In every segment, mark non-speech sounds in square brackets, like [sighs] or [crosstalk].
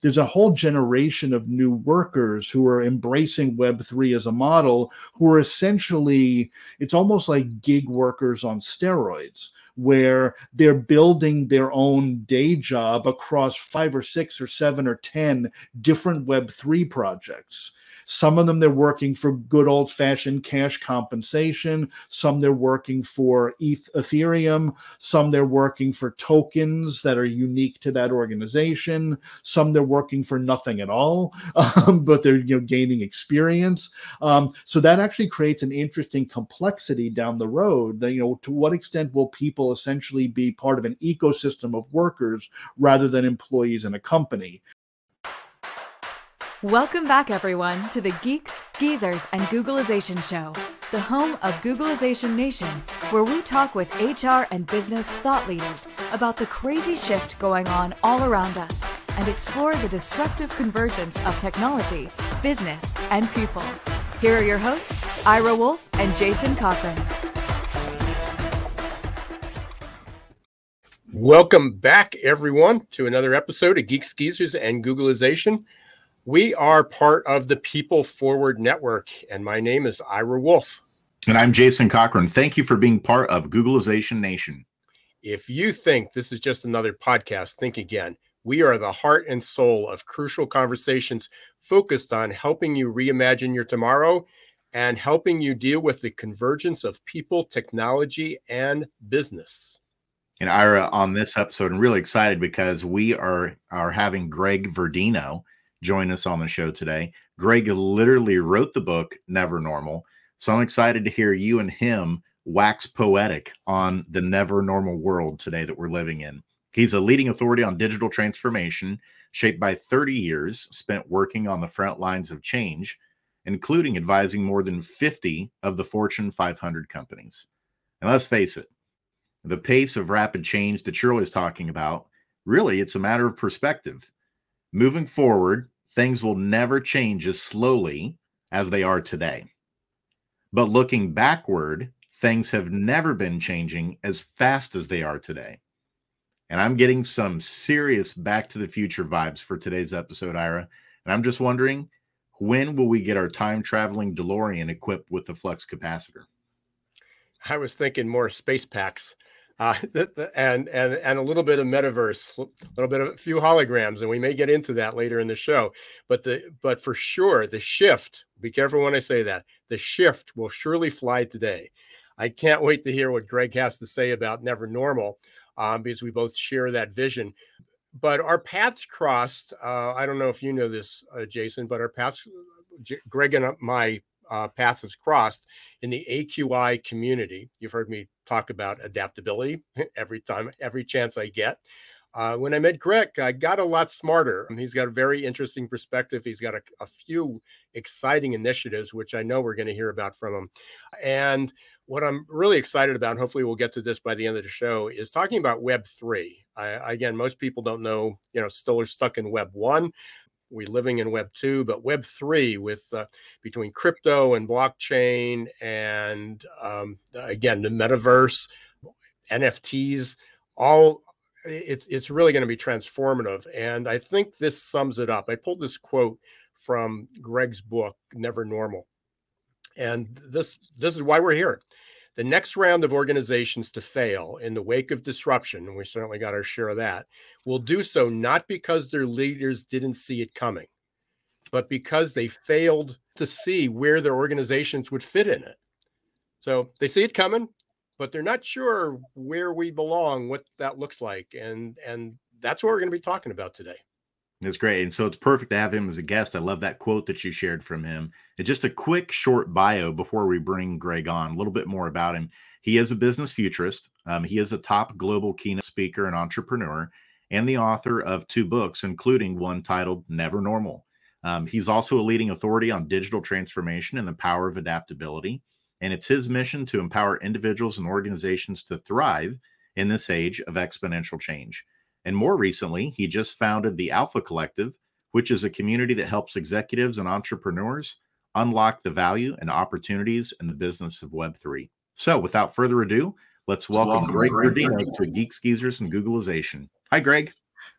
there's a whole generation of new workers who are embracing Web3 as a model, who are essentially, it's almost like gig workers on steroids, where they're building their own day job across five or six or seven or 10 different Web3 projects. Some of them they're working for good old fashioned cash compensation. Some they're working for Ethereum. Some they're working for tokens that are unique to that organization. Some they're working for nothing at all, [laughs] um, but they're you know gaining experience. Um, so that actually creates an interesting complexity down the road. That, you know, to what extent will people essentially be part of an ecosystem of workers rather than employees in a company? Welcome back, everyone, to the Geeks, Geezers, and Googlization Show, the home of Googlization Nation, where we talk with HR and business thought leaders about the crazy shift going on all around us and explore the disruptive convergence of technology, business, and people. Here are your hosts, Ira Wolfe and Jason Cochran. Welcome back, everyone, to another episode of Geeks, Geezers, and Googlization. We are part of the People Forward Network, and my name is Ira Wolfe. And I'm Jason Cochran. Thank you for being part of Googlization Nation. If you think this is just another podcast, think again. We are the heart and soul of crucial conversations focused on helping you reimagine your tomorrow and helping you deal with the convergence of people, technology, and business. And Ira, on this episode, I'm really excited because we are are having Greg Verdino join us on the show today. Greg literally wrote the book Never Normal. So I'm excited to hear you and him wax poetic on the never normal world today that we're living in. He's a leading authority on digital transformation, shaped by 30 years spent working on the front lines of change, including advising more than 50 of the Fortune 500 companies. And let's face it, the pace of rapid change that you're talking about, really, it's a matter of perspective. Moving forward, things will never change as slowly as they are today. But looking backward, things have never been changing as fast as they are today. And I'm getting some serious back to the future vibes for today's episode, Ira. And I'm just wondering when will we get our time traveling DeLorean equipped with the flux capacitor? I was thinking more space packs uh, [laughs] and and and a little bit of metaverse, a little bit of a few holograms, and we may get into that later in the show. But the but for sure, the shift. Be careful when I say that. The shift will surely fly today. I can't wait to hear what Greg has to say about Never Normal, um, because we both share that vision. But our paths crossed. Uh, I don't know if you know this, uh, Jason, but our paths, Greg and my uh, paths crossed in the AQAI community. You've heard me talk about adaptability [laughs] every time, every chance I get. Uh, when I met Greg, I got a lot smarter. He's got a very interesting perspective. He's got a, a few exciting initiatives, which I know we're going to hear about from him. And what I'm really excited about, and hopefully we'll get to this by the end of the show, is talking about Web three. I, again, most people don't know, you know, still are stuck in Web one we're living in web 2 but web 3 with uh, between crypto and blockchain and um, again the metaverse nfts all it's it's really going to be transformative. And i think this sums it up. I pulled this quote from greg's book never normal. And this this is why we're here the next round of organizations to fail in the wake of disruption, and we certainly got our share of that, will do so not because their leaders didn't see it coming, but because they failed to see where their organizations would fit in it. So they see it coming, but they're not sure where we belong, what that looks like. And and that's what we're going to be talking about today. That's great. And so it's perfect to have him as a guest. I love that quote that you shared from him. And just a quick, short bio before we bring Greg on, a little bit more about him. He is a business futurist. Um, he is a top global keynote speaker and entrepreneur, and the author of two books, including one titled Never Normal. Um, he's also a leading authority on digital transformation and the power of adaptability. And it's his mission to empower individuals and organizations to thrive in this age of exponential change. And more recently, he just founded the Alpha Collective, which is a community that helps executives and entrepreneurs unlock the value and opportunities in the business of Web3. So, without further ado, let's welcome, welcome Greg Verdino to Geeks Geezers and Googlization. Hi, Greg.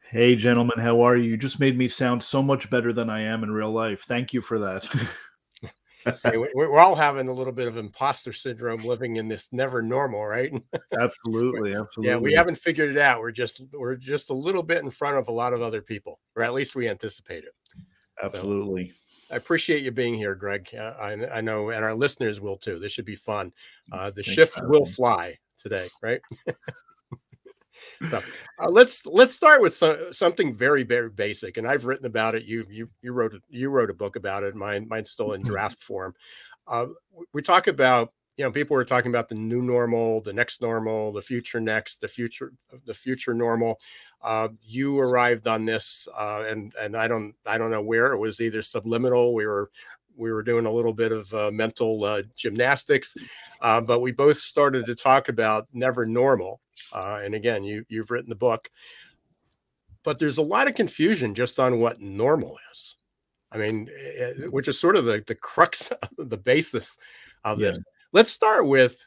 Hey, gentlemen, how are you? You just made me sound so much better than I am in real life. Thank you for that. [laughs] we're all having a little bit of imposter syndrome living in this never normal, right? absolutely, [laughs] absolutely. Yeah, we haven't figured it out. We're just we're just a little bit in front of a lot of other people, or at least we anticipate it. Absolutely. So, I appreciate you being here, Greg. Uh, I, I, know, and our listeners will too. This should be fun. Uh, the Thanks shift will fly today, right? [laughs] so, uh, let's let's start with so, something very very basic, and I've written about it. You you you wrote you wrote a book about it. Mine mine's still in draft form. Uh, we talk about you know people were talking about the new normal, the next normal, the future next, the future the future normal. Uh, you arrived on this, uh, and and I don't I don't know where it was either subliminal. We were we were doing a little bit of uh, mental uh, gymnastics, uh, but we both started to talk about never normal. Uh, and again, you you've written the book, but there's a lot of confusion just on what normal is. I mean, it, eh, eh, which is sort of the the crux, [laughs] the basis of yeah. this. Let's start with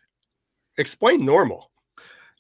explain normal.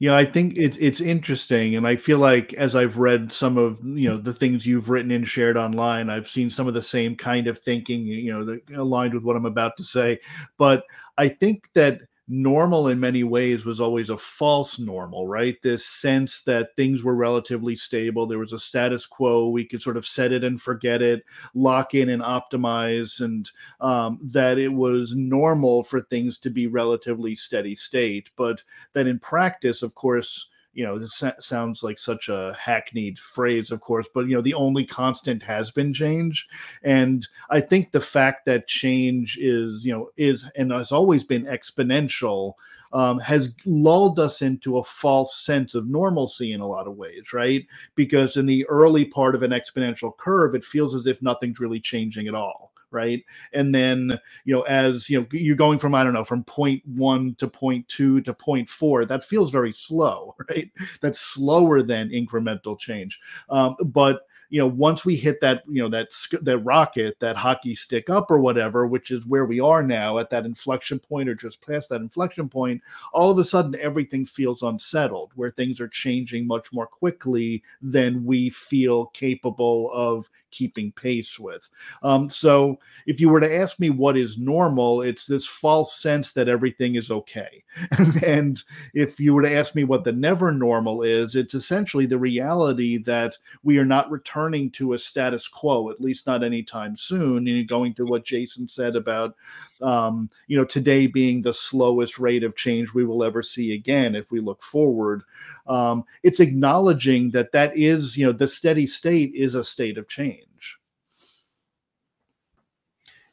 Yeah, I think it's it's interesting, and I feel like as I've read some of you know the things you've written and shared online, I've seen some of the same kind of thinking, you know, that aligned with what I'm about to say. But I think that normal in many ways was always a false normal, right? This sense that things were relatively stable. There was a status quo. We could sort of set it and forget it, lock in and optimize, and um, that it was normal for things to be relatively steady state. But that in practice, of course, you know this sounds like such a hackneyed phrase of course but you know the only constant has been change and i think the fact that change is you know is and has always been exponential um, has lulled us into a false sense of normalcy in a lot of ways, right? Because in the early part of an exponential curve, it feels as if nothing's really changing at all right? And then you know as you know you're going from i don't know from point one to point two to point four that feels very slow [laughs] right? That's slower than incremental change. Um, but you know once we hit that you know that that rocket that hockey stick up or whatever which is where we are now at that inflection point or just past that inflection point all of a sudden everything feels unsettled where things are changing much more quickly than we feel capable of keeping pace with. Um, so if you were to ask me what is normal it's this false sense that everything is okay. [laughs] And if you were to ask me what the never normal is it's essentially the reality that we are not returning returning to a status quo, at least not anytime soon. And going to what Jason said about, um, you know, today being the slowest rate of change we will ever see again if we look forward. Um, it's acknowledging that that is, you know, the steady state is a state of change.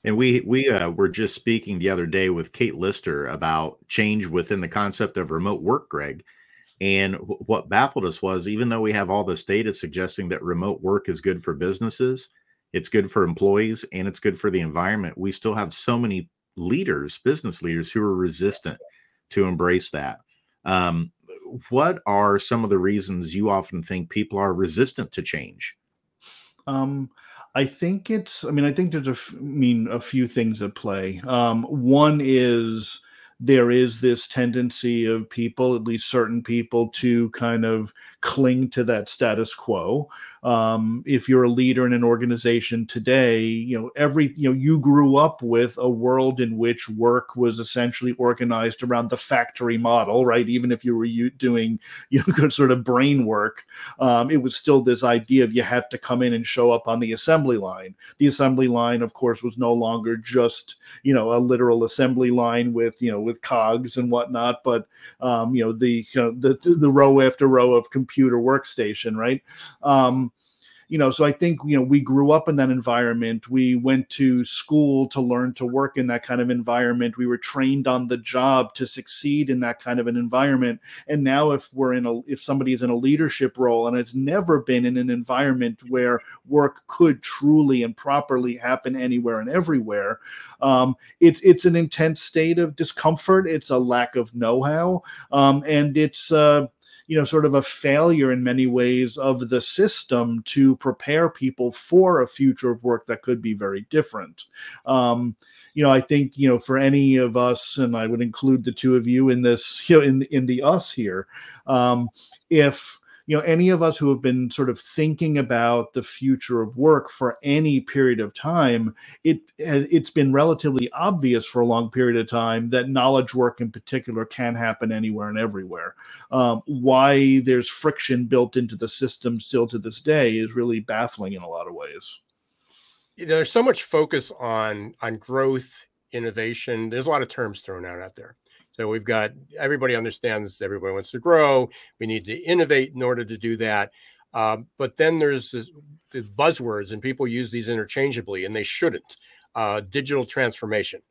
And we we uh, were just speaking the other day with Kate Lister about change within the concept of remote work, Greg. And what baffled us was even though we have all this data suggesting that remote work is good for businesses, it's good for employees, and it's good for the environment, we still have so many leaders, business leaders, who are resistant to embrace that. Um, what are some of the reasons you often think people are resistant to change? Um, I think it's. I mean, I think there's a. F- I mean, a few things at play. Um, one is there is this tendency of people, at least certain people, to kind of cling to that status quo. Um, if you're a leader in an organization today, you know every you know you grew up with a world in which work was essentially organized around the factory model, right? Even if you were you doing [laughs] you know sort of brain work, um, it was still this idea of you have to come in and show up on the assembly line. The assembly line, of course, was no longer just you know a literal assembly line with you know with cogs and whatnot, but um, you know the you know, the the row after row of computer workstation, right? Um, you know so i think you know we grew up in that environment. We went to school to learn to work in that kind of environment. We were trained on the job to succeed in that kind of an environment. And now if we're in a if somebody is in a leadership role and has never been in an environment where work could truly and properly happen anywhere and everywhere um, it's it's an intense state of discomfort. It's a lack of know-how. Um, and it's uh, you know sort of a failure in many ways of the system to prepare people for a future of work that could be very different. Um, you know i think you know for any of us and i would include the two of you in this [laughs] you know in in the us here um, if you know any of us who have been sort of thinking about the future of work for any period of time it it's been relatively obvious for a long period of time that knowledge work in particular can happen anywhere and everywhere. Um, why there's friction built into the system still to this day is really baffling in a lot of ways. There's so much focus on on growth innovation. There's a lot of terms thrown out out there so we've got everybody understands everybody wants to grow. We need to innovate in order to do that. Uh, but then there's this, the buzzwords, and people use these interchangeably, and they shouldn't. Uh, digital transformation,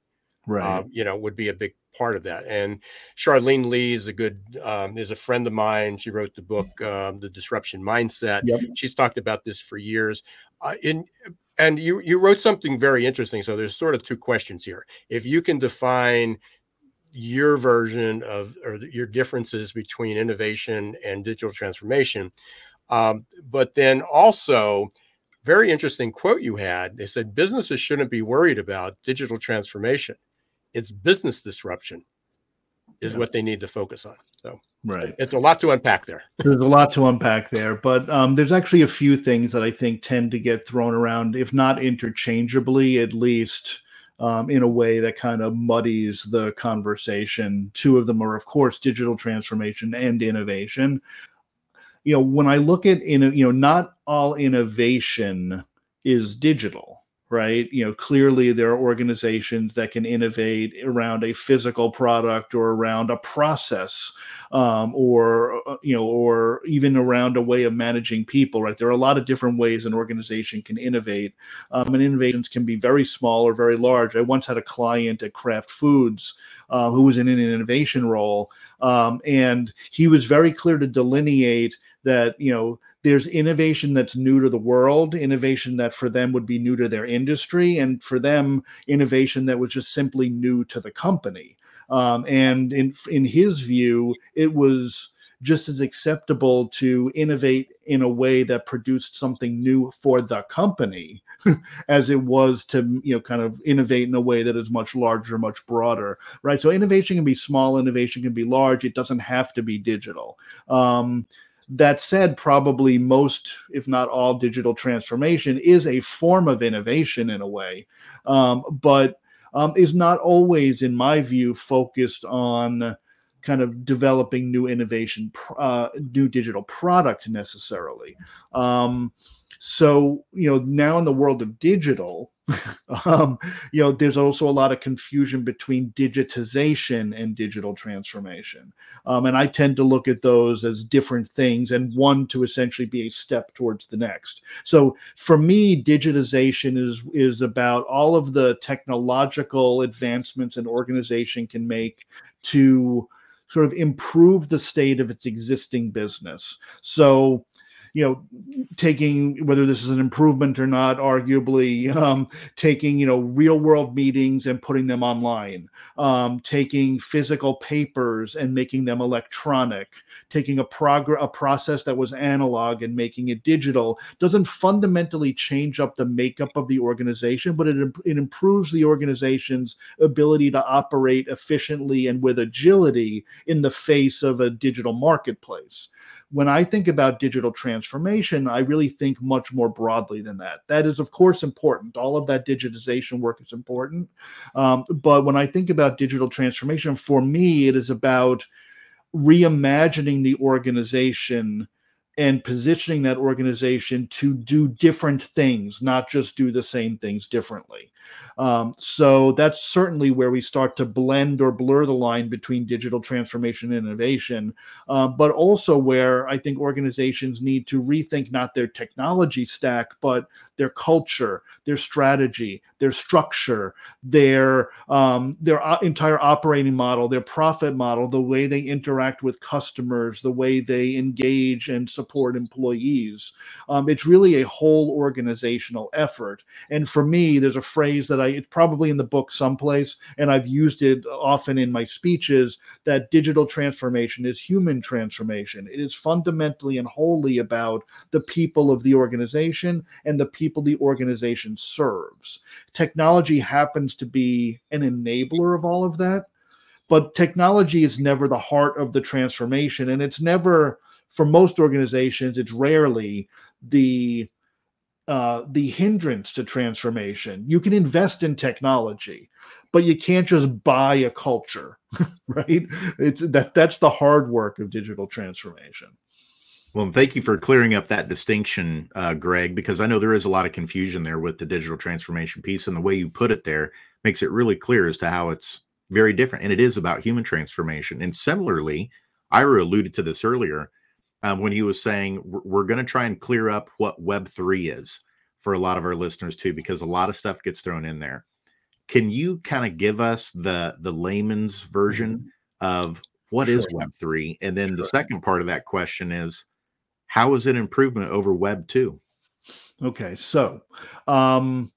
right? Uh, you know, would be a big part of that. And Charlene Li is a good um, is a friend of mine. She wrote the book um, The Disruption Mindset. Yep. She's talked about this for years. Uh, in and you you wrote something very interesting. So there's sort of two questions here. If you can define your version of or your differences between innovation and digital transformation. Um, but then also, very interesting quote you had. They said businesses shouldn't be worried about digital transformation. It's business disruption is yeah. what they need to focus on. So right, it's a lot to unpack there. There's a lot to unpack there, but um, there's actually a few things that I think tend to get thrown around, if not interchangeably, at least um, in a way that kind of muddies the conversation. Two of them are, of course, digital transformation and innovation. You know, when I look at in you know, not all innovation is digital right? You know, clearly there are organizations that can innovate around a physical product or around a process, um, or uh, you know, or even around a way of managing people. Right? There are a lot of different ways an organization can innovate, um, and innovations can be very small or very large. I once had a client at Kraft Foods uh, who was in an innovation role, um, and he was very clear to delineate that you know there's innovation that's new to the world innovation that for them would be new to their industry and for them innovation that was just simply new to the company. Um, and in in his view it was just as acceptable to innovate in a way that produced something new for the company [laughs] as it was to you know kind of innovate in a way that is much larger much broader right? So innovation can be small innovation can be large. It doesn't have to be digital. Um, that said, probably most, if not all, digital transformation is a form of innovation in a way, um, but um, is not always, in my view, focused on kind of developing new innovation, uh, new digital product necessarily. Um, so, you know, now in the world of digital, [laughs] um, you know, there's also a lot of confusion between digitization and digital transformation. Um, and I tend to look at those as different things and one to essentially be a step towards the next. So for me, digitization is, is about all of the technological advancements an organization can make to sort of improve the state of its existing business. So, you know taking whether this is an improvement or not arguably um, taking you know real world meetings and putting them online um, taking physical papers and making them electronic taking a progress a process that was analog and making it digital doesn't fundamentally change up the makeup of the organization but it, it improves the organization's ability to operate efficiently and with agility in the face of a digital marketplace when I think about digital transformation, I really think much more broadly than that. That is, of course, important. All of that digitization work is important. Um, but when I think about digital transformation, for me, it is about reimagining the organization and positioning that organization to do different things, not just do the same things differently. Um, so that's certainly where we start to blend or blur the line between digital transformation and innovation, uh, but also where I think organizations need to rethink not their technology stack, but their culture, their strategy, their structure, their um, their entire operating model, their profit model, the way they interact with customers, the way they engage and support employees. Um, it's really a whole organizational effort. And for me, there's a phrase that I it's probably in the book someplace, and I've used it often in my speeches that digital transformation is human transformation. It is fundamentally and wholly about the people of the organization and the people the organization serves. Technology happens to be an enabler of all of that, but technology is never the heart of the transformation, and it's never for most organizations, it's rarely the uh, the hindrance to transformation. You can invest in technology, but you can't just buy a culture, [laughs] right? It's that that's the hard work of digital transformation. Well, thank you for clearing up that distinction, uh, Greg, because I know there is a lot of confusion there with the digital transformation piece, and the way you put it there makes it really clear as to how it's very different, and it is about human transformation. And similarly, Ira alluded to this earlier um, when he was saying we're, going to try and clear up what Web three is for a lot of our listeners too, because a lot of stuff gets thrown in there. Can you kind of give us the the layman's version mm-hmm. of what sure. is Web three, and then sure. the second part of that question is how is it improvement over Web 2? Okay, so um,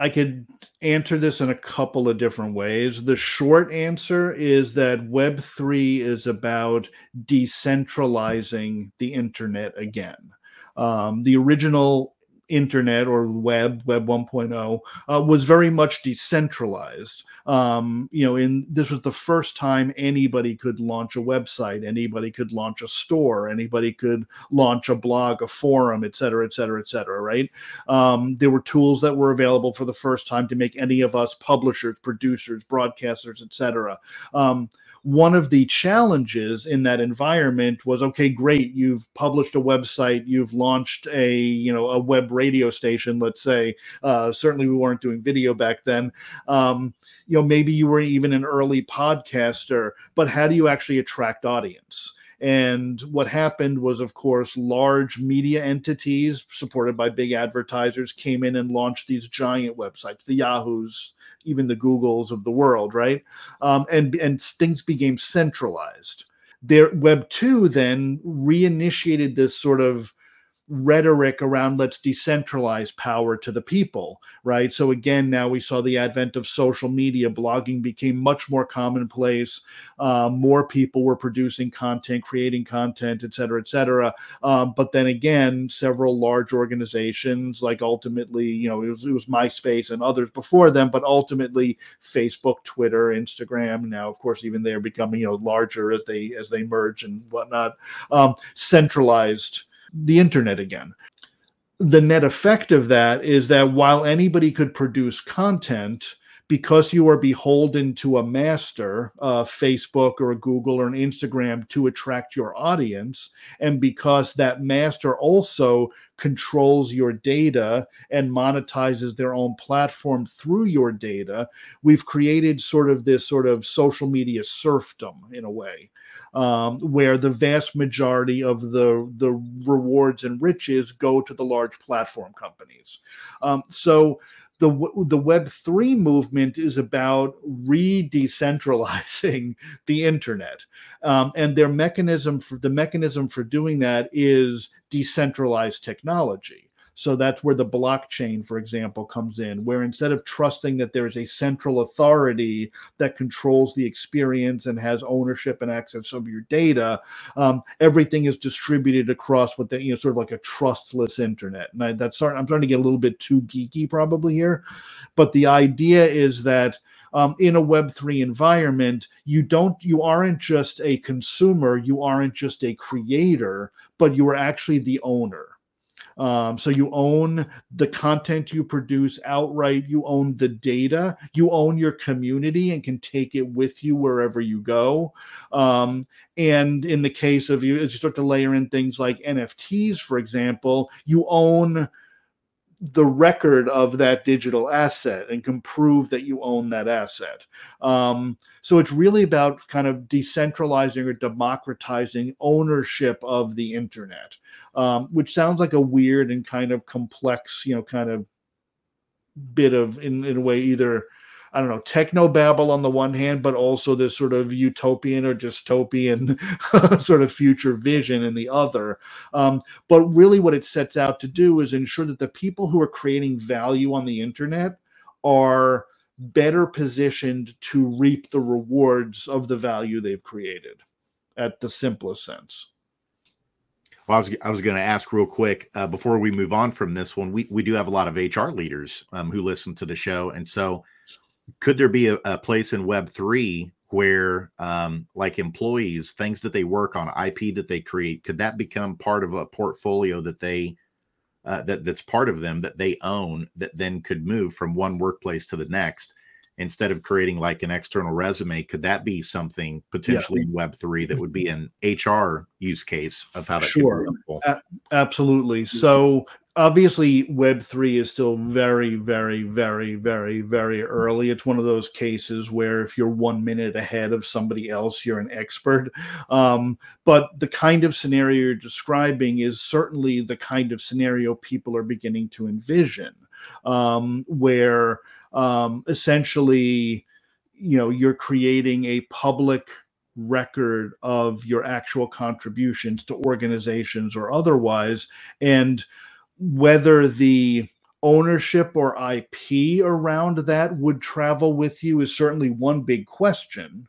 I could answer this in a couple of different ways. The short answer is that Web3 is about decentralizing the internet again. Um, the original internet or web web 1.0 uh, was very much decentralized. Um, you know in this was the first time anybody could launch a website anybody could launch a store anybody could launch a blog a forum et cetera et cetera et cetera right? Um, there were tools that were available for the first time to make any of us publishers producers broadcasters et cetera. Um, one of the challenges in that environment was okay great you've published a website you've launched a you know a web radio station let's say. Uh, certainly we weren't doing video back then. Um, you know maybe you were even an early podcaster but how do you actually attract audience and what happened was, of course, large media entities supported by big advertisers came in and launched these giant websites, the Yahoos, even the Googles of the world, right? Um, and and things became centralized. Their Web two then reinitiated this sort of rhetoric around let's decentralize power to the people, right? So again, now we saw the advent of social media. Blogging became much more commonplace. Uh, more people were producing content, creating content, et cetera, et cetera. Um, but then again, several large organizations, like ultimately, you know, it was, it was MySpace and others before them, but ultimately Facebook, Twitter, Instagram. Now, of course, even they're becoming you know larger as they as they merge and whatnot. Um, centralized the internet again. The net effect of that is that while anybody could produce content, because you are beholden to a master, uh, Facebook or a Google or an Instagram to attract your audience, and because that master also controls your data and monetizes their own platform through your data, we've created sort of this sort of social media serfdom in a way um, where the vast majority of the the rewards and riches go to the large platform companies. Um, so the the Web three movement is about re-decentralizing [laughs] the internet, um, and their mechanism for the mechanism for doing that is decentralized technology. So that's where the blockchain, for example, comes in, where instead of trusting that there is a central authority that controls the experience and has ownership and access of your data, um, everything is distributed across what the you know sort of like a trustless internet. And I, that's starting, I'm starting to get a little bit too geeky probably here, but the idea is that. Um, in a web3 environment you don't you aren't just a consumer you aren't just a creator but you are actually the owner um, so you own the content you produce outright. You own the data. You own your community and can take it with you wherever you go. Um, and in the case of you, as you start to layer in things like NFTs, for example, you own the record of that digital asset and can prove that you own that asset. Um, so it's really about kind of decentralizing or democratizing ownership of the internet, um, which sounds like a weird and kind of complex, you know, kind of bit of, in, in a way, either I don't know, techno babble on the one hand, but also this sort of utopian or dystopian [laughs] sort of future vision in the other. Um, but really, what it sets out to do is ensure that the people who are creating value on the internet are better positioned to reap the rewards of the value they've created at the simplest sense. Well, I was, I was going to ask real quick uh, before we move on from this one. We, we do have a lot of HR leaders um, who listen to the show. And so could there be a, a place in Web3 where um, like employees things that they work on ip that they create could that become part of a portfolio that they uh, that that's part of them that they own that then could move from one workplace to the next instead of creating like an external resume could that be something potentially yeah. in web 3 that would be an hr use case of how that sure. A- absolutely. So obviously web 3 is still very very very very very early. It's one of those cases where if you're one minute ahead of somebody else you're an expert. Um, but the kind of scenario you're describing is certainly the kind of scenario people are beginning to envision um, where um, essentially you know you're creating a public record of your actual contributions to organizations or otherwise and whether the ownership or IP around that would travel with you is certainly one big question.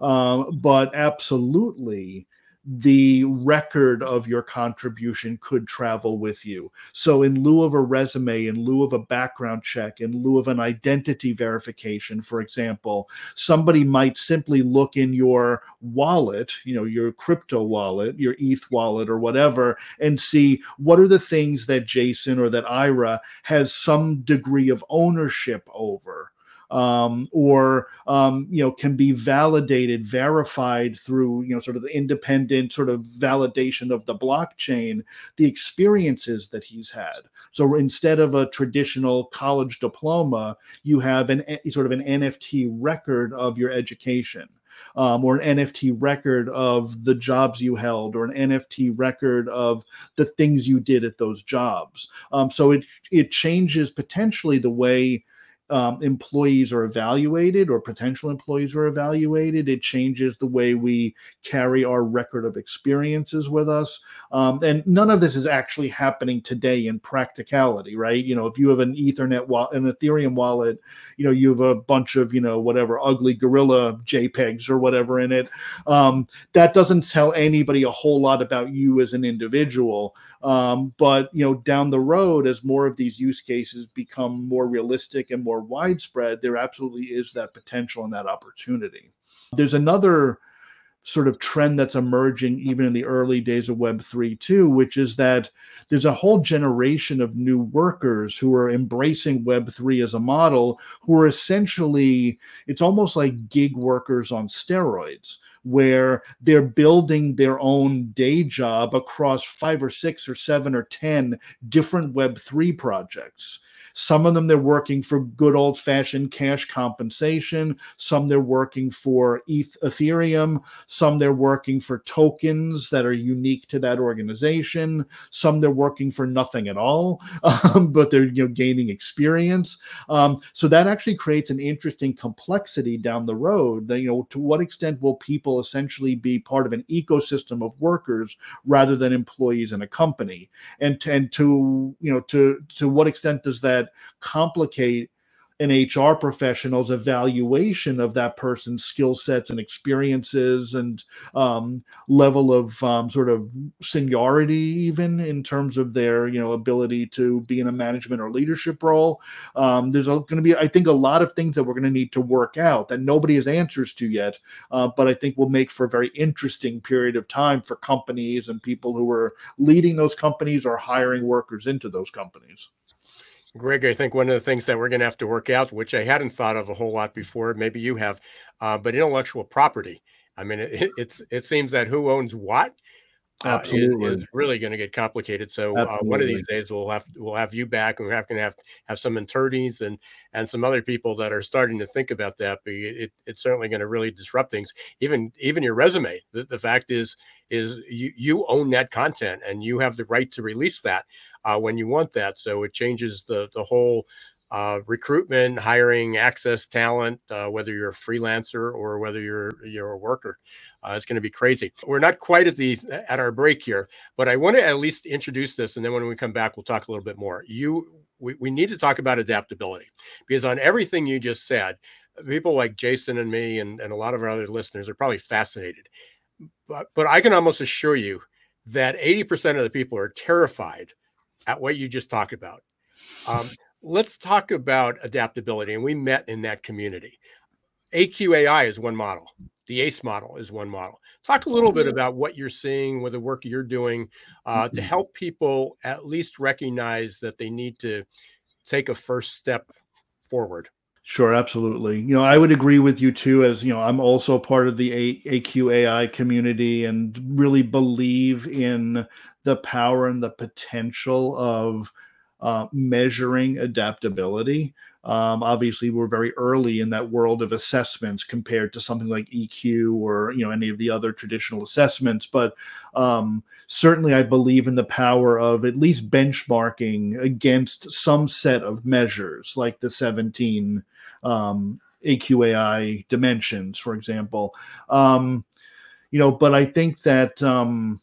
Um, but absolutely, the record of your contribution could travel with you. So, in lieu of a resume, in lieu of a background check, in lieu of an identity verification, for example, somebody might simply look in your wallet, you know, your crypto wallet, your ETH wallet, or whatever, and see what are the things that Jason or that Ira has some degree of ownership over um, or um, you know can be validated, verified through you know sort of the independent sort of validation of the blockchain, the experiences that he's had. So instead of a traditional college diploma, you have an sort of an NFT record of your education. Um, or an NFT record of the jobs you held, or an NFT record of the things you did at those jobs. Um, so it it changes potentially the way um, employees are evaluated or potential employees are evaluated. It changes the way we carry our record of experiences with us. Um, and none of this is actually happening today in practicality, right? You know, if you have an Ethernet wallet, an Ethereum wallet, you know, you have a bunch of, you know, whatever ugly gorilla JPEGs or whatever in it. Um, that doesn't tell anybody a whole lot about you as an individual. Um, but, you know, down the road, as more of these use cases become more realistic and more more widespread, there absolutely is that potential and that opportunity. There's another sort of trend that's emerging even in the early days of web3 too which is that there's a whole generation of new workers who are embracing web3 as a model who are essentially it's almost like gig workers on steroids where they're building their own day job across five or six or seven or ten different web3 projects some of them they're working for good old fashioned cash compensation. Some they're working for ETH, Ethereum. Some they're working for tokens that are unique to that organization. Some they're working for nothing at all, [laughs] um, but they're you know gaining experience. Um, so that actually creates an interesting complexity down the road. That, you know, to what extent will people essentially be part of an ecosystem of workers rather than employees in a company? And and to you know to to what extent does that complicate an HR professional's evaluation of that person's skill sets and experiences and um, level of um, sort of seniority, even in terms of their you know ability to be in a management or leadership role. Um, there's going to be, I think, a lot of things that we're going to need to work out that nobody has answers to yet, uh, but I think will make for a very interesting period of time for companies and people who are leading those companies or hiring workers into those companies. Greg, I think one of the things that we're going to have to work out, which I hadn't thought of a whole lot before, maybe you have, uh, but intellectual property. I mean, it, it's it seems that who owns what uh, is, is, really going to get complicated. So uh, one of these days we'll have we'll have you back, and we're going to have have some attorneys and and some other people that are starting to think about that. But it, it's certainly going to really disrupt things. Even even your resume. The, the fact is is you you own that content and you have the right to release that uh, when you want that. So it changes the the whole uh, recruitment, hiring, access talent, uh, whether you're a freelancer or whether you're you're a worker. Uh, it's going to be crazy. We're not quite at the at our break here, but I want to at least introduce this, and then when we come back, we'll talk a little bit more. You, we, we need to talk about adaptability because on everything you just said, people like Jason and me and, and a lot of our other listeners are probably fascinated. But but I can almost assure you that 80% of the people are terrified at what you just talked about. Um, let's talk about adaptability. And we met in that community. AQAI is one model. The ACE model is one model. Talk a little bit about what you're seeing with the work you're doing uh, to mm-hmm. help people at least recognize that they need to take a first step forward. Sure, absolutely. You know, I would agree with you too, as you know, I'm also part of the A- AQAI community and really believe in the power and the potential of uh, measuring adaptability. Um, obviously, we're very early in that world of assessments compared to something like EQ or you know any of the other traditional assessments. But um, certainly, I believe in the power of at least benchmarking against some set of measures, like the 17 um, AQAI dimensions, for example. Um, you know, but I think that um,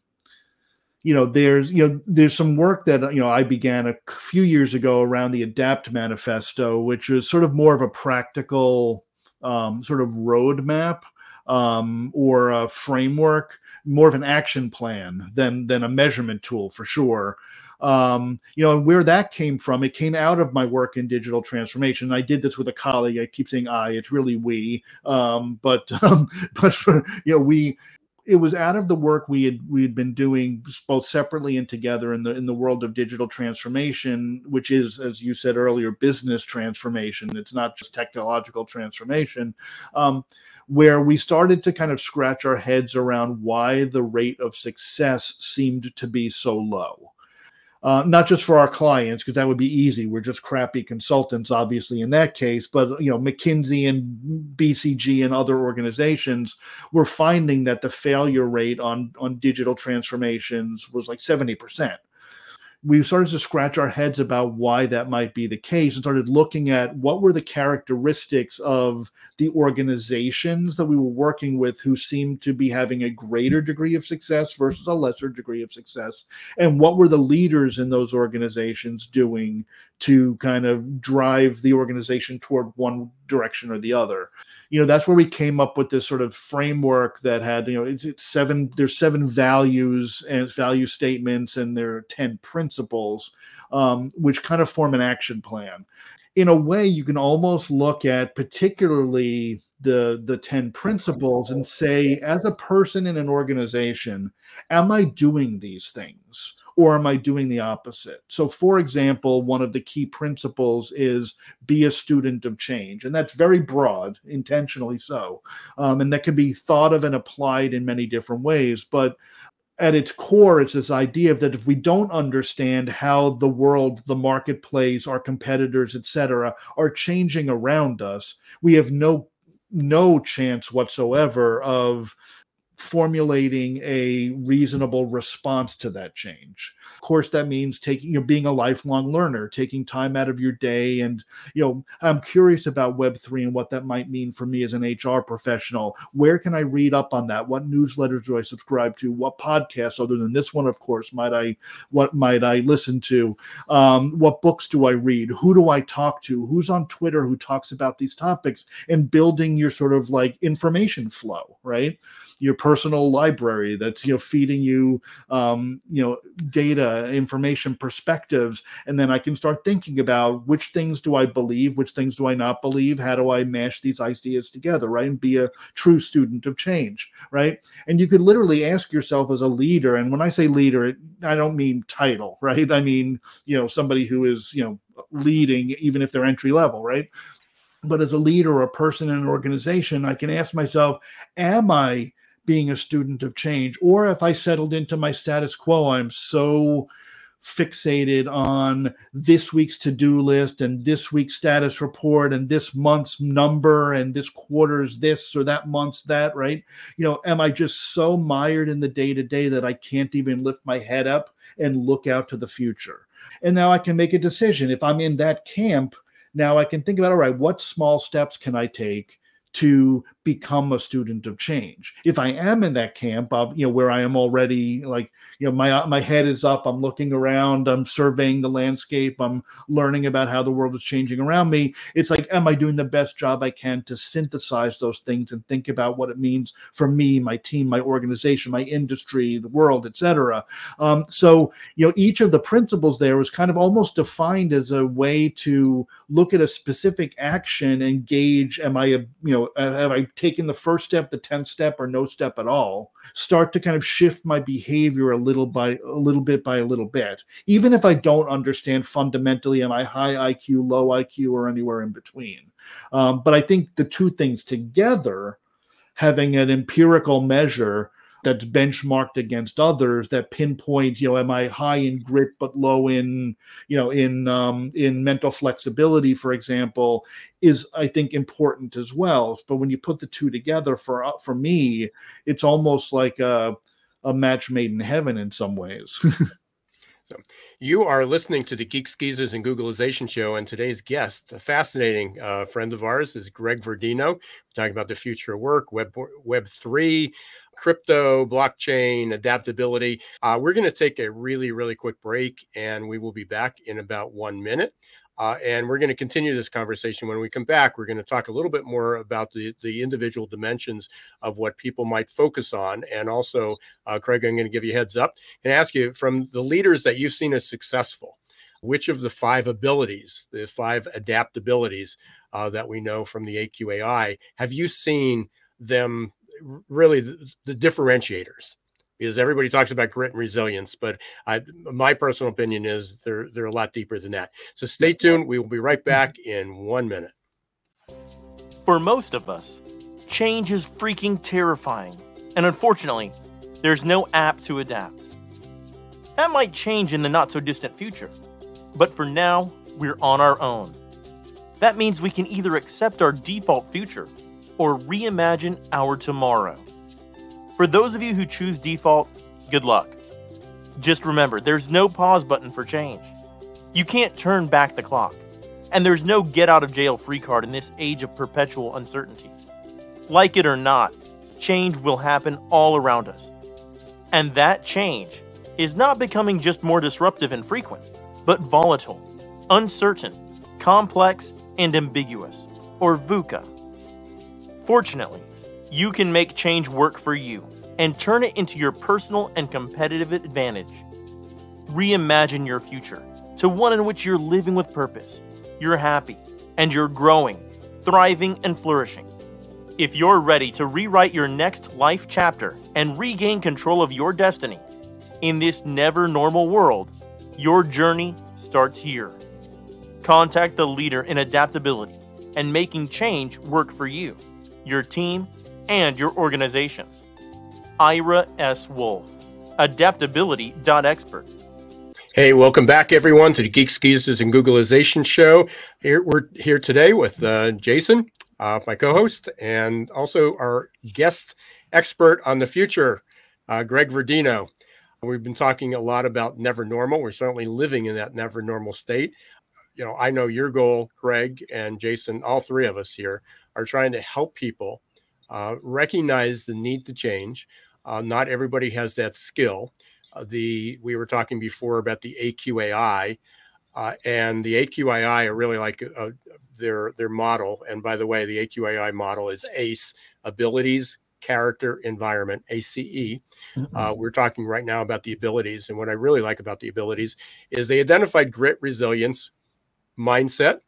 you know there's you know there's some work that you know I began a few years ago around the Adapt Manifesto, which was sort of more of a practical um, sort of roadmap um, or a framework, more of an action plan than than a measurement tool for sure. Um, you know, and where that came from, it came out of my work in digital transformation. I did this with a colleague. I keep saying I, it's really we. Um, but [laughs] um, but for, you know, we it was out of the work we had we had been doing both separately and together in the in the world of digital transformation which is as you said earlier business transformation it's not just technological transformation um, where we started to kind of scratch our heads around why the rate of success seemed to be so low uh, not just for our clients because that would be easy. We're just crappy consultants, obviously, in that case. But you know, McKinsey and BCG and other organizations were finding that the failure rate on on digital transformations was like seventy percent we started to scratch our heads about why that might be the case and started looking at what were the characteristics of the organizations that we were working with who seemed to be having a greater degree of success versus a lesser degree of success and what were the leaders in those organizations doing to kind of drive the organization toward one direction or the other. You know that's where we came up with this sort of framework that had you know it's, it's seven there's seven values and value statements and there are 10 principles um, which kind of form an action plan. In a way you can almost look at particularly the the 10 principles and say as a person in an organization am i doing these things or am I doing the opposite? So, for example, one of the key principles is be a student of change. And that's very broad, intentionally so. Um, and that can be thought of and applied in many different ways. But at its core, it's this idea that if we don't understand how the world, the marketplace, our competitors, etc., are changing around us, we have no no chance whatsoever of formulating a reasonable response to that change. Of course, that means taking you know, being a lifelong learner, taking time out of your day. And, you know, I'm curious about Web3 and what that might mean for me as an HR professional. Where can I read up on that? What newsletters do I subscribe to? What podcasts, other than this one, of course, might I what might I listen to? Um, what books do I read? Who do I talk to? Who's on Twitter who talks about these topics? And building your sort of like information flow, right? Your personal library that's you know feeding you um, you know data information perspectives. And then i can start thinking about which things do i believe which things do i not believe? How do i mash these ideas together right? And be a true student of change right? And you could literally ask yourself as a leader and when i say leader i don't mean title [laughs] right? I mean you know somebody who is you know leading even if they're entry level right? But as a leader or a person in an organization, I can ask myself, am I being a student of change. Or if I settled into my status quo, I'm so fixated on this week's to-do list and this week's status report and this month's number and this quarter's this or that month's that right you know am i just so mired in the day to day that i can't even lift my head up and look out to the future and now i can make a decision if i'm in that camp now i can think about all right what small steps can i take to become a student of change. If I am in that camp of, you know, where I am already like, you know, my my head is up, I'm looking around, I'm surveying the landscape, I'm learning about how the world is changing around me. It's like, am I doing the best job I can to synthesize those things and think about what it means for me, my team, my organization, my industry, the world, etc. Um, so, you know, each of the principles there was kind of almost defined as a way to look at a specific action and gauge, am I, you know, have I taking the first step, the 10th step, or no step at all, start to kind of shift my behavior a little by a little bit by a little bit. Even if I don't understand fundamentally, am I high IQ, low IQ, or anywhere in between? Um, but I think the two things together, having an empirical measure that's benchmarked against others that pinpoint you know am i high in grit but low in you know in um, in mental flexibility for example is i think important as well but when you put the two together for uh, for me it's almost like a, a match made in heaven in some ways [laughs] So you are listening to the Geeks Geezers and Googlization show, and today's guest, a fascinating uh, friend of ours, is Greg Verdino. We're talking about the future of work, Web Web three, crypto, blockchain, adaptability. Uh, we're going to take a really really quick break, and we will be back in about one minute. Uh, and we're going to continue this conversation when we come back. We're going to talk a little bit more about the, the individual dimensions of what people might focus on. And also, uh, Craig, I'm going to give you heads up and ask you from the leaders that you've seen as successful, which of the five abilities, the five adaptabilities uh, that we know from the AQAI, have you seen them really the, the differentiators? because everybody talks about grit and resilience, but I, my personal opinion is they're they're a lot deeper than that. So stay tuned. We will be right mm-hmm. back in one minute. For most of us, change is freaking terrifying, and unfortunately, there's no app to adapt. That might change in the not so distant future, but for now, we're on our own. That means we can either accept our default future or reimagine our tomorrow. For those of you who choose default, good luck. Just remember, there's no pause button for change. You can't turn back the clock. And there's no get out of jail free card in this age of perpetual uncertainty. Like it or not, change will happen all around us. And that change is not becoming just more disruptive and frequent, but volatile, uncertain, complex, and ambiguous, or VUCA. Fortunately, you can make change work for you and turn it into your personal and competitive advantage. Reimagine your future to one in which you're living with purpose, you're happy, and you're growing, thriving, and flourishing. If you're ready to rewrite your next life chapter and regain control of your destiny in this never normal world, your journey starts here. Contact the leader in adaptability and making change work for you, your team, and your organization. Ira S. Wolfe, adaptability.expert. Hey, welcome back, everyone, to the Geeks Geezers and Googlization show. Here we're here today with uh, Jason, uh, my co-host, and also our guest expert on the future, uh, Greg Verdino. We've been talking a lot about never normal. We're certainly living in that never normal state. You know, I know your goal, Greg and Jason, all three of us here are trying to help people uh, recognize the need to change. Uh, not everybody has that skill. Uh, the we were talking before about the AQAI, uh, and the AQAI are really like uh, their their model. And by the way, the AQAI model is ACE: abilities, character, environment. ACE. Mm-hmm. Uh, we're talking right now about the abilities, and what I really like about the abilities is they identified grit, resilience, mindset,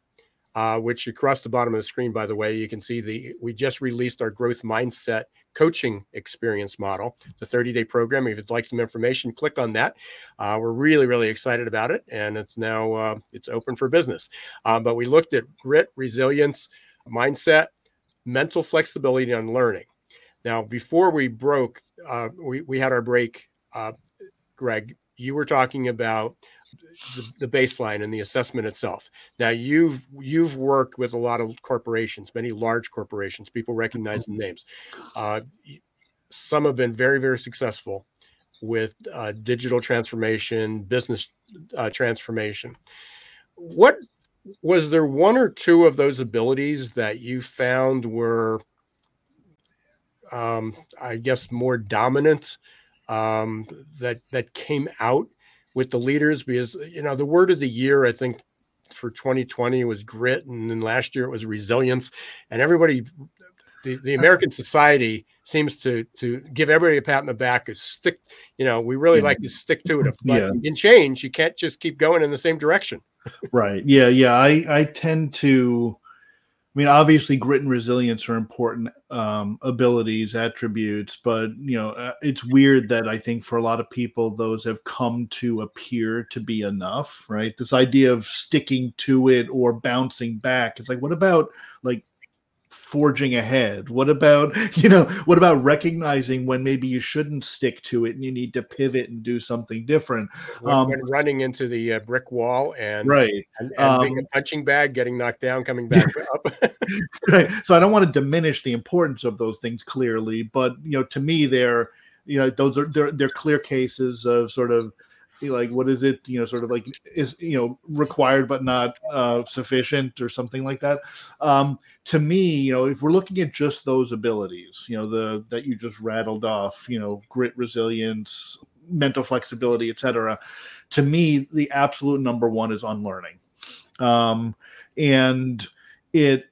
uh, which across the bottom of the screen, by the way, you can see the we just released our growth mindset coaching experience model, the 30 day program. If you'd like some information, click on that. Uh, we're really, really excited about it, and it's now uh, it's open for business. Uh, but we looked at grit, resilience, mindset, mental flexibility, and learning. Now, before we broke, uh, we we had our break. Uh, Greg, you were talking about the, the, baseline and the assessment itself. Now you've you've worked with a lot of corporations, many large corporations. People recognize the names. Uh, some have been very very successful with uh, digital transformation, business uh, transformation. What was there one or two of those abilities that you found were um, I guess, more dominant um, that that came out with the leaders because you know the word of the year I think for 2020 was grit, and then last year it was resilience, and everybody, the, the American society seems to to give everybody a pat on the back. Is stick, you know, we really like to stick to it. Mm-hmm. But yeah. in change, you can't just keep going in the same direction. right. Yeah. Yeah. I I tend to mean, obviously, grit and resilience are important um, abilities, attributes, but you know, uh, it's weird that I think for a lot of people, those have come to appear to be enough, right? This idea of sticking to it or bouncing back. It's like, what about like forging ahead? What about, [laughs] you know, what about recognizing when maybe you shouldn't stick to it and you need to pivot and do something different? When, um, when running into the uh, brick wall and right, and, and um, being a punching bag, getting knocked down, coming back up. [laughs] [laughs] right. So I don't want to diminish the importance of those things clearly, but you know, to me, they're you know those are they're they're clear cases of sort of like what is it you know sort of like is you know required but not uh, sufficient or something like that? Um, to me you know if we're looking at just those abilities you know the that you just rattled off you know grit resilience mental flexibility etc to me the absolute number one is unlearning. Um, and it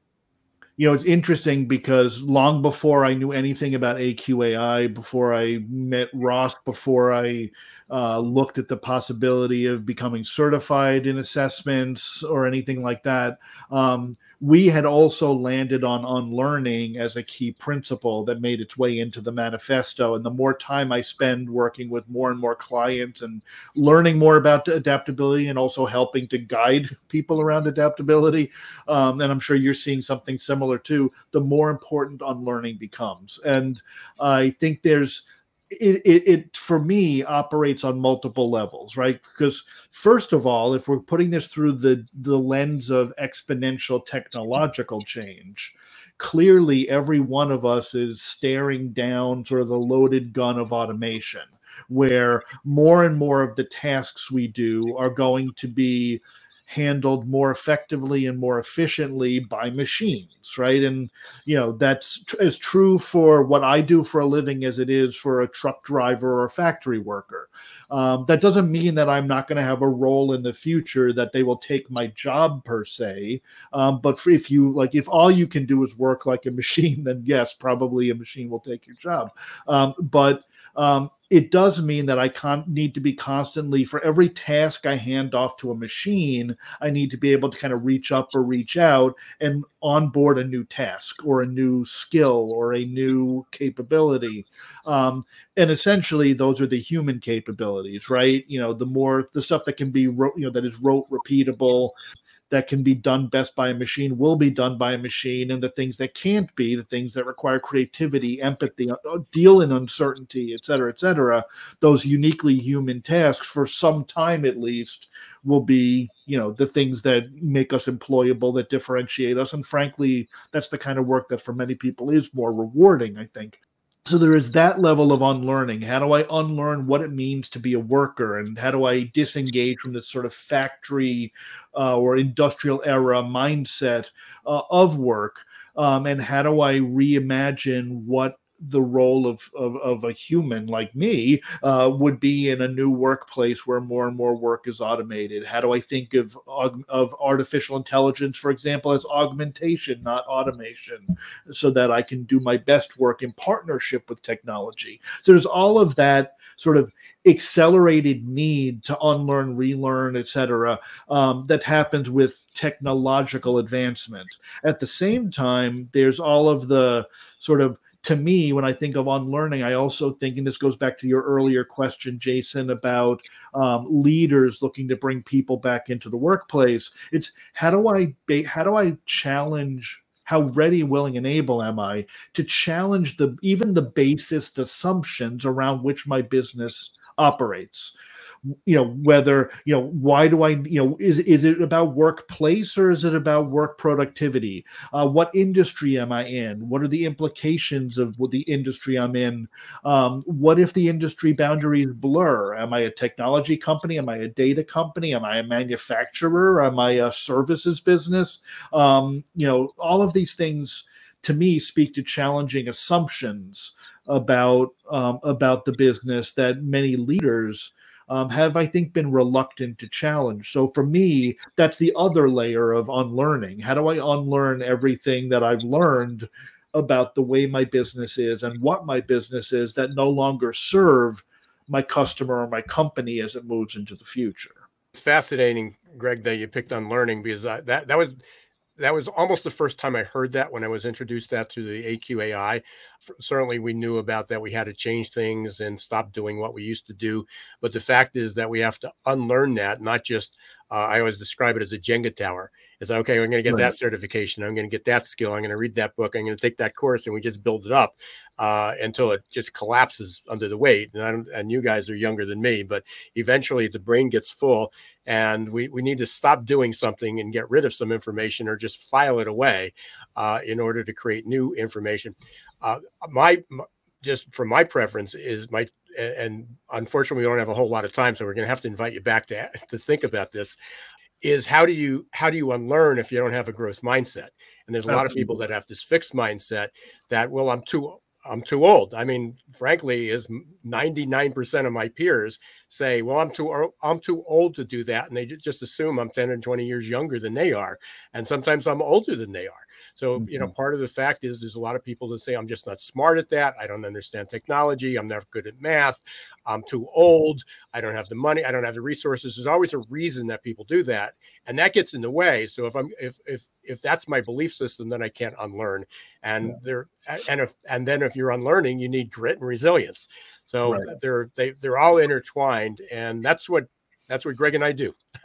you know, it's interesting because long before I knew anything about AQAI, before I met Ross, before I uh, looked at the possibility of becoming certified in assessments or anything like that, um, we had also landed on unlearning as a key principle that made its way into the manifesto. And the more time I spend working with more and more clients and learning more about adaptability and also helping to guide people around adaptability, um, and I'm sure you're seeing something similar too, the more important unlearning becomes. And I think there's it, it, it, for me operates on multiple levels right? Because first of all if we're putting this through the the lens of exponential technological change clearly every one of us is staring down sort of the loaded gun of automation where more and more of the tasks we do are going to be handled more effectively and more efficiently by machines right? And you know that's tr- as true for what i do for a living as it is for a truck driver or a factory worker. Um, that doesn't mean that i'm not going to have a role in the future that they will take my job per se. Um, but if you like if all you can do is work like a [laughs] machine then yes probably a machine will take your job. Um, but um, it does mean that I can't need to be constantly for every task I hand off to a machine, I need to be able to kind of reach up or reach out and onboard a new task or a new skill or a new capability. Um, and essentially, those are the human capabilities, right? You know, the more the stuff that can be, you know, that is rote repeatable, that can be done best by a machine will be done by a machine and the things that can't be the things that require creativity empathy uh, uh, deal in uncertainty et cetera et cetera those uniquely human tasks for some time at least will be you know the things that make us employable that differentiate us and frankly that's the kind of work that for many people is more rewarding i think so there is that level of unlearning. How do i unlearn what it means to be a worker? And how do i disengage from this sort of factory uh, or industrial era mindset uh, of work? Um, and how do i reimagine what the role of, of, of a human like me uh, would be in a new workplace where more and more work is automated. How do I think of of artificial intelligence, for example, as augmentation, not automation, so that I can do my best work in partnership with technology? So there's all of that sort of accelerated need to unlearn, relearn, etc., um, that happens with technological advancement. At the same time, there's all of the sort of to me, when I think of unlearning, I also think, and this goes back to your earlier question, Jason, about um, leaders looking to bring people back into the workplace. It's how do I how do I challenge how ready, willing, and able am I to challenge the even the basest assumptions around which my business operates? You know whether you know why do i you know is is it about workplace or is it about work productivity? Uh, what industry am i in? What are the implications of what the industry i'm in? Um, what if the industry boundaries blur? Am i a technology company? Am i a data company? Am i a manufacturer? Am i a services business? Um, you know all of these things to me speak to challenging assumptions about um, about the business that many leaders um, have, I think, been reluctant to challenge. So for me, that's the other layer of unlearning. How do I unlearn everything that I've learned about the way my business is and what my business is that no longer serve my customer or my company as it moves into the future? It's fascinating, Greg, that you picked on learning because I, that that was that was almost the first time I heard that when I was introduced that to the AQAI. Certainly, we knew about that. We had to change things and stop doing what we used to do. But the fact is that we have to unlearn that, not just, uh, I always describe it as a Jenga tower. It's like, okay, I'm going to get right. that certification. I'm going to get that skill. I'm going to read that book. I'm going to take that course. And we just build it up uh, until it just collapses under the weight. And, and you guys are younger than me, but eventually the brain gets full and we, we need to stop doing something and get rid of some information or just file it away uh, in order to create new information. Uh, my, my, just from my preference is my and unfortunately we don't have a whole lot of time so we're going to have to invite you back to [laughs] to think about this is how do you how do you unlearn if you don't have a growth mindset? And there's a lot of people that have this fixed mindset that well i'm too i'm too old. I mean frankly is 99% of my peers say, well, I'm too I'm too old to do that, and they just assume I'm 10 and 20 years younger than they are, and sometimes I'm older than they are. So mm-hmm. you know, mm-hmm. part of the fact is there's a lot of people that say I'm just not smart at that. I don't understand technology. I'm never good at math. I'm too old. I don't have the money. I don't have the resources. There's always a reason that people do that, and that gets in the way. So if I'm if if if that's my belief system, then I can't unlearn. And yeah. there and if and then if you're unlearning, you need grit and resilience. So right. they're they they're all intertwined, and that's what that's what Greg and I do. [laughs]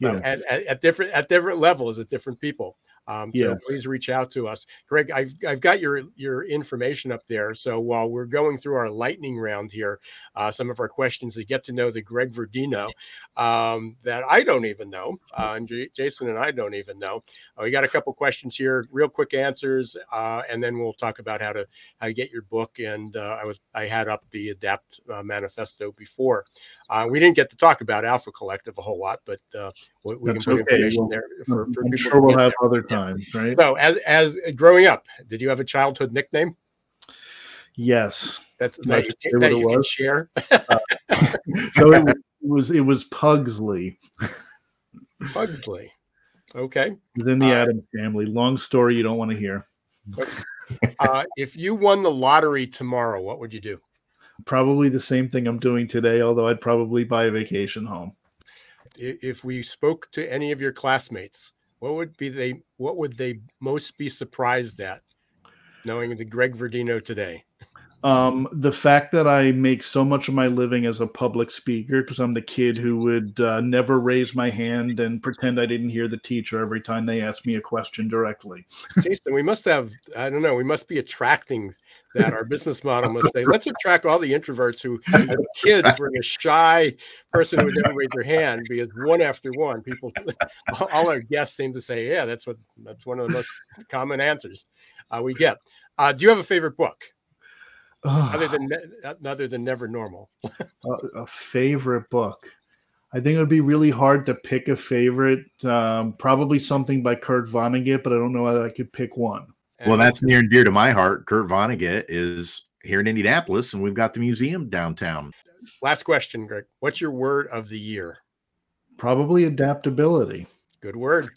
yeah. at, at, at, different at different levels at different people. Um, yeah. So please reach out to us, Greg. I've I've got your your information up there. So while we're going through our lightning round here, uh, some of our questions to get to know the Greg Verdino um, that I don't even know, uh, and J- Jason and I don't even know. Uh, we got a couple questions here, real quick answers, uh, and then we'll talk about how to how to get your book. And uh, I was I had up the Adapt uh, Manifesto before. we didn't get to talk about Alpha Collective a whole lot, but we, we can put okay. information well, there for, for I'm sure we'll have there. other times, yeah. right? So, as as growing up, did you have a childhood nickname? Yes, that's that you, that you can share. uh, [laughs] so it was it was Pugsley. Pugsley, okay. Within the uh, Addams family. Long story you don't want to hear. uh, if you won the lottery tomorrow, what would you do? Probably the same thing I'm doing today, although I'd probably buy a vacation home if we spoke to any of your classmates, what would be they what would they most be surprised at knowing the Greg Verdino today? Um, the fact that I make so much of my living as a public speaker because I'm the kid who would uh, never raise my hand and pretend I didn't hear the teacher every time they asked me a question directly. Jason, we must have, I don't know, we must be attracting that our business model must say, let's attract all the introverts who, as kids, were the shy person who would never raise their hand because one after one, people, [laughs] all our guests seem to say, yeah, that's what, that's one of the most common answers uh, we get. Uh, do you have a favorite book? other than other than Never Normal, [sighs] a, a favorite book. I think it would be really hard to pick a favorite. Um, probably something by Kurt Vonnegut, but I don't know whether I could pick one. Well, that's near and dear to my heart. Kurt Vonnegut is here in Indianapolis, and we've got the museum downtown. Last question, Greg. What's your word of the year? Probably adaptability. Good word.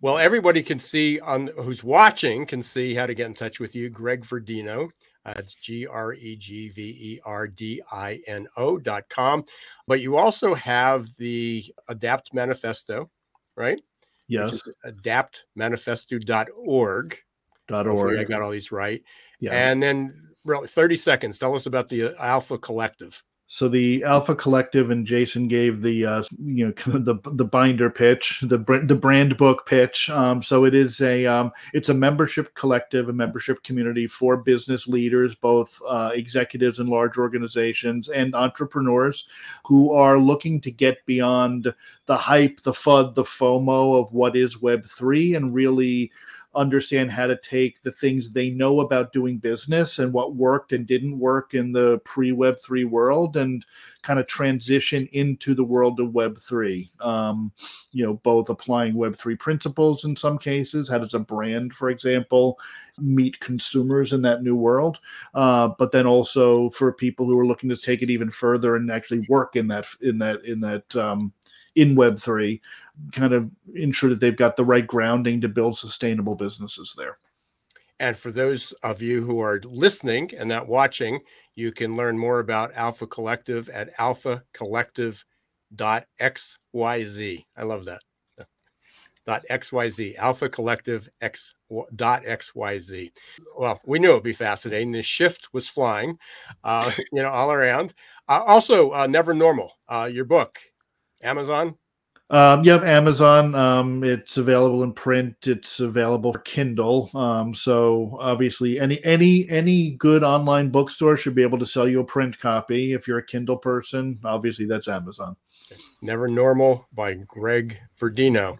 Well, everybody can see on who's watching can see how to get in touch with you, Greg Verdino. That's G R E G V E R D I N O dot com. But you also have the Adapt Manifesto, right? Yes. adaptmanifesto.org. Dot org. I got all these right. Yeah. And then really 30 seconds. Tell us about the Alpha Collective. So the Alpha Collective and Jason gave the uh, you know [laughs] the the binder pitch, the the brand book pitch. Um, so it is a um, it's a membership collective, a membership community for business leaders, both uh, executives in large organizations and entrepreneurs who are looking to get beyond the hype, the FUD, the FOMO of what is Web three, and really understand how to take the things they know about doing business and what worked and didn't work in the pre Web3 world and kind of transition into the world of Web3. Um, you know, both applying Web3 principles in some cases. How does a brand, for example, meet consumers in that new world? Uh, but then also for people who are looking to take it even further and actually work in that in that in that um, in Web3, kind of ensure that they've got the right grounding to build sustainable businesses there. And for those of you who are listening and not watching, you can learn more about Alpha Collective at alphacollective.xyz. I love that. Dot XYZ, Alpha Collective X dot XYZ. Well, we knew it'd be fascinating. The shift was flying, uh, [laughs] you know, all around. Uh, also, uh, Never Normal, uh, your book, Amazon, um, yep, Amazon. Um, it's available in print. It's available for Kindle. Um, so obviously, any any any good online bookstore should be able to sell you a print copy. If you're a Kindle person, obviously that's Amazon. Never Normal by Greg Verdino.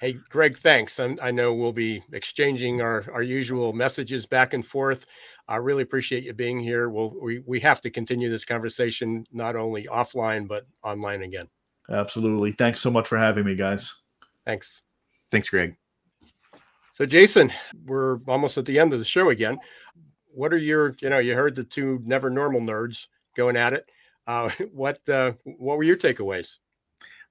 Hey, Greg, thanks. i i know we'll be exchanging our, our usual messages back and forth. I really appreciate you being here. We'll, we, we have to continue this conversation not only offline, but online again. Absolutely. Thanks so much for having me, guys. Thanks. Thanks, Greg. So, Jason, we're almost at the end of the show again. What are your, you know, you heard the two never normal nerds going at it. Uh, [laughs] what uh, what were your takeaways?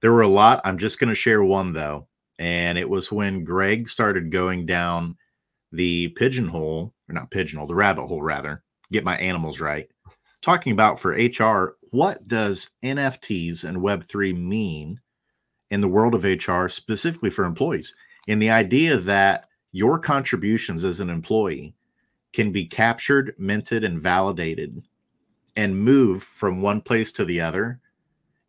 There were a lot. I'm just going to share one though, and it was when Greg started going down the pigeonhole, or not pigeonhole, the rabbit hole rather. Get my animals right. Talking about for HR, what does NFTs and Web3 mean in the world of HR, specifically for employees? And the idea that your contributions as an employee can be captured, minted, and validated and move from one place to the other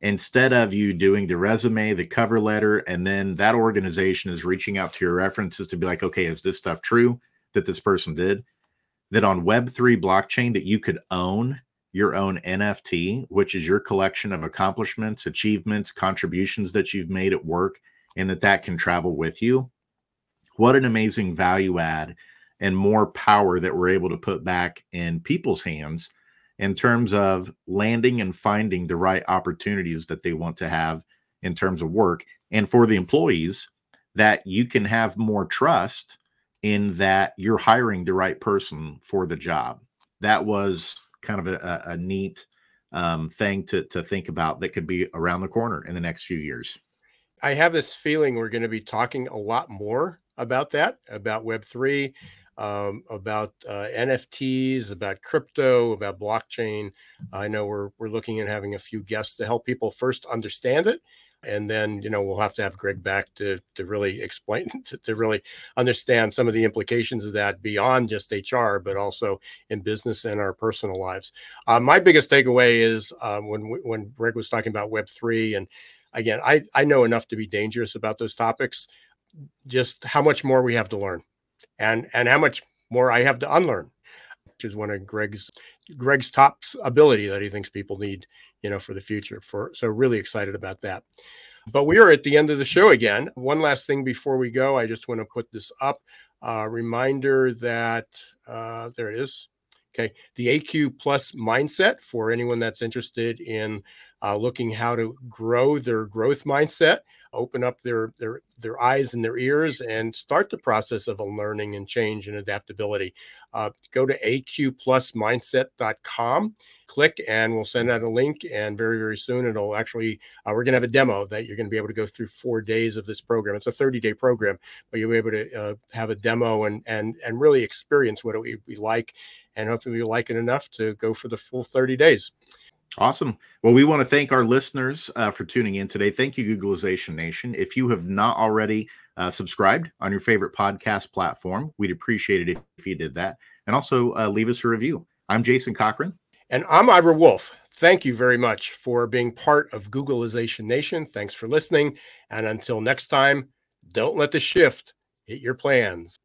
instead of you doing the resume, the cover letter, and then that organization is reaching out to your references to be like, okay, is this stuff true that this person did? That on Web3 blockchain that you could own your own NFT, which is your collection of accomplishments, achievements, contributions that you've made at work, and that that can travel with you. What an amazing value add and more power that we're able to put back in people's hands in terms of landing and finding the right opportunities that they want to have in terms of work. And for the employees, that you can have more trust in that you're hiring the right person for the job. That was kind of a, a neat um, thing to, to think about that could be around the corner in the next few years. I have this feeling we're going to be talking a lot more about that, about Web3, um, about uh, NFTs, about crypto, about blockchain. I know we're, we're looking at having a few guests to help people first understand it and then you know we'll have to have greg back to to really explain [laughs] to, to, really understand some of the implications of that beyond just hr but also in business and our personal lives. Uh, my biggest takeaway is uh, when when greg was talking about web 3 and again i i know enough to be dangerous about those topics just how much more we have to learn and and how much more i have to unlearn which is one of greg's greg's top ability that he thinks people need you know, for the future. For so really excited about that. But we are at the end of the show again. One last thing before we go, I just want to put this up. Uh, reminder that uh, there it is. Okay, the AQ Plus mindset for anyone that's interested in uh, looking how to grow their growth mindset open up their their their eyes and their ears and start the process of a learning and change and adaptability. Uh, go to aqplusmindset.com click and we'll send out a link and very very soon it'll actually uh, we're going to have a demo that you're going to be able to go through four days of this program. It's a 30 day program but you'll be able to uh, have a demo and and and really experience what it would be like and hopefully you like it enough to go for the full 30 days Awesome. Well, we want to thank our listeners uh, for tuning in today. Thank you, Googlization Nation. If you have not already uh, subscribed on your favorite podcast platform, we'd appreciate it if you did that. And also uh, leave us a review. I'm Jason Cochran. And I'm Ira Wolfe. Thank you very much for being part of Googlization Nation. Thanks for listening. And until next time, don't let the shift hit your plans.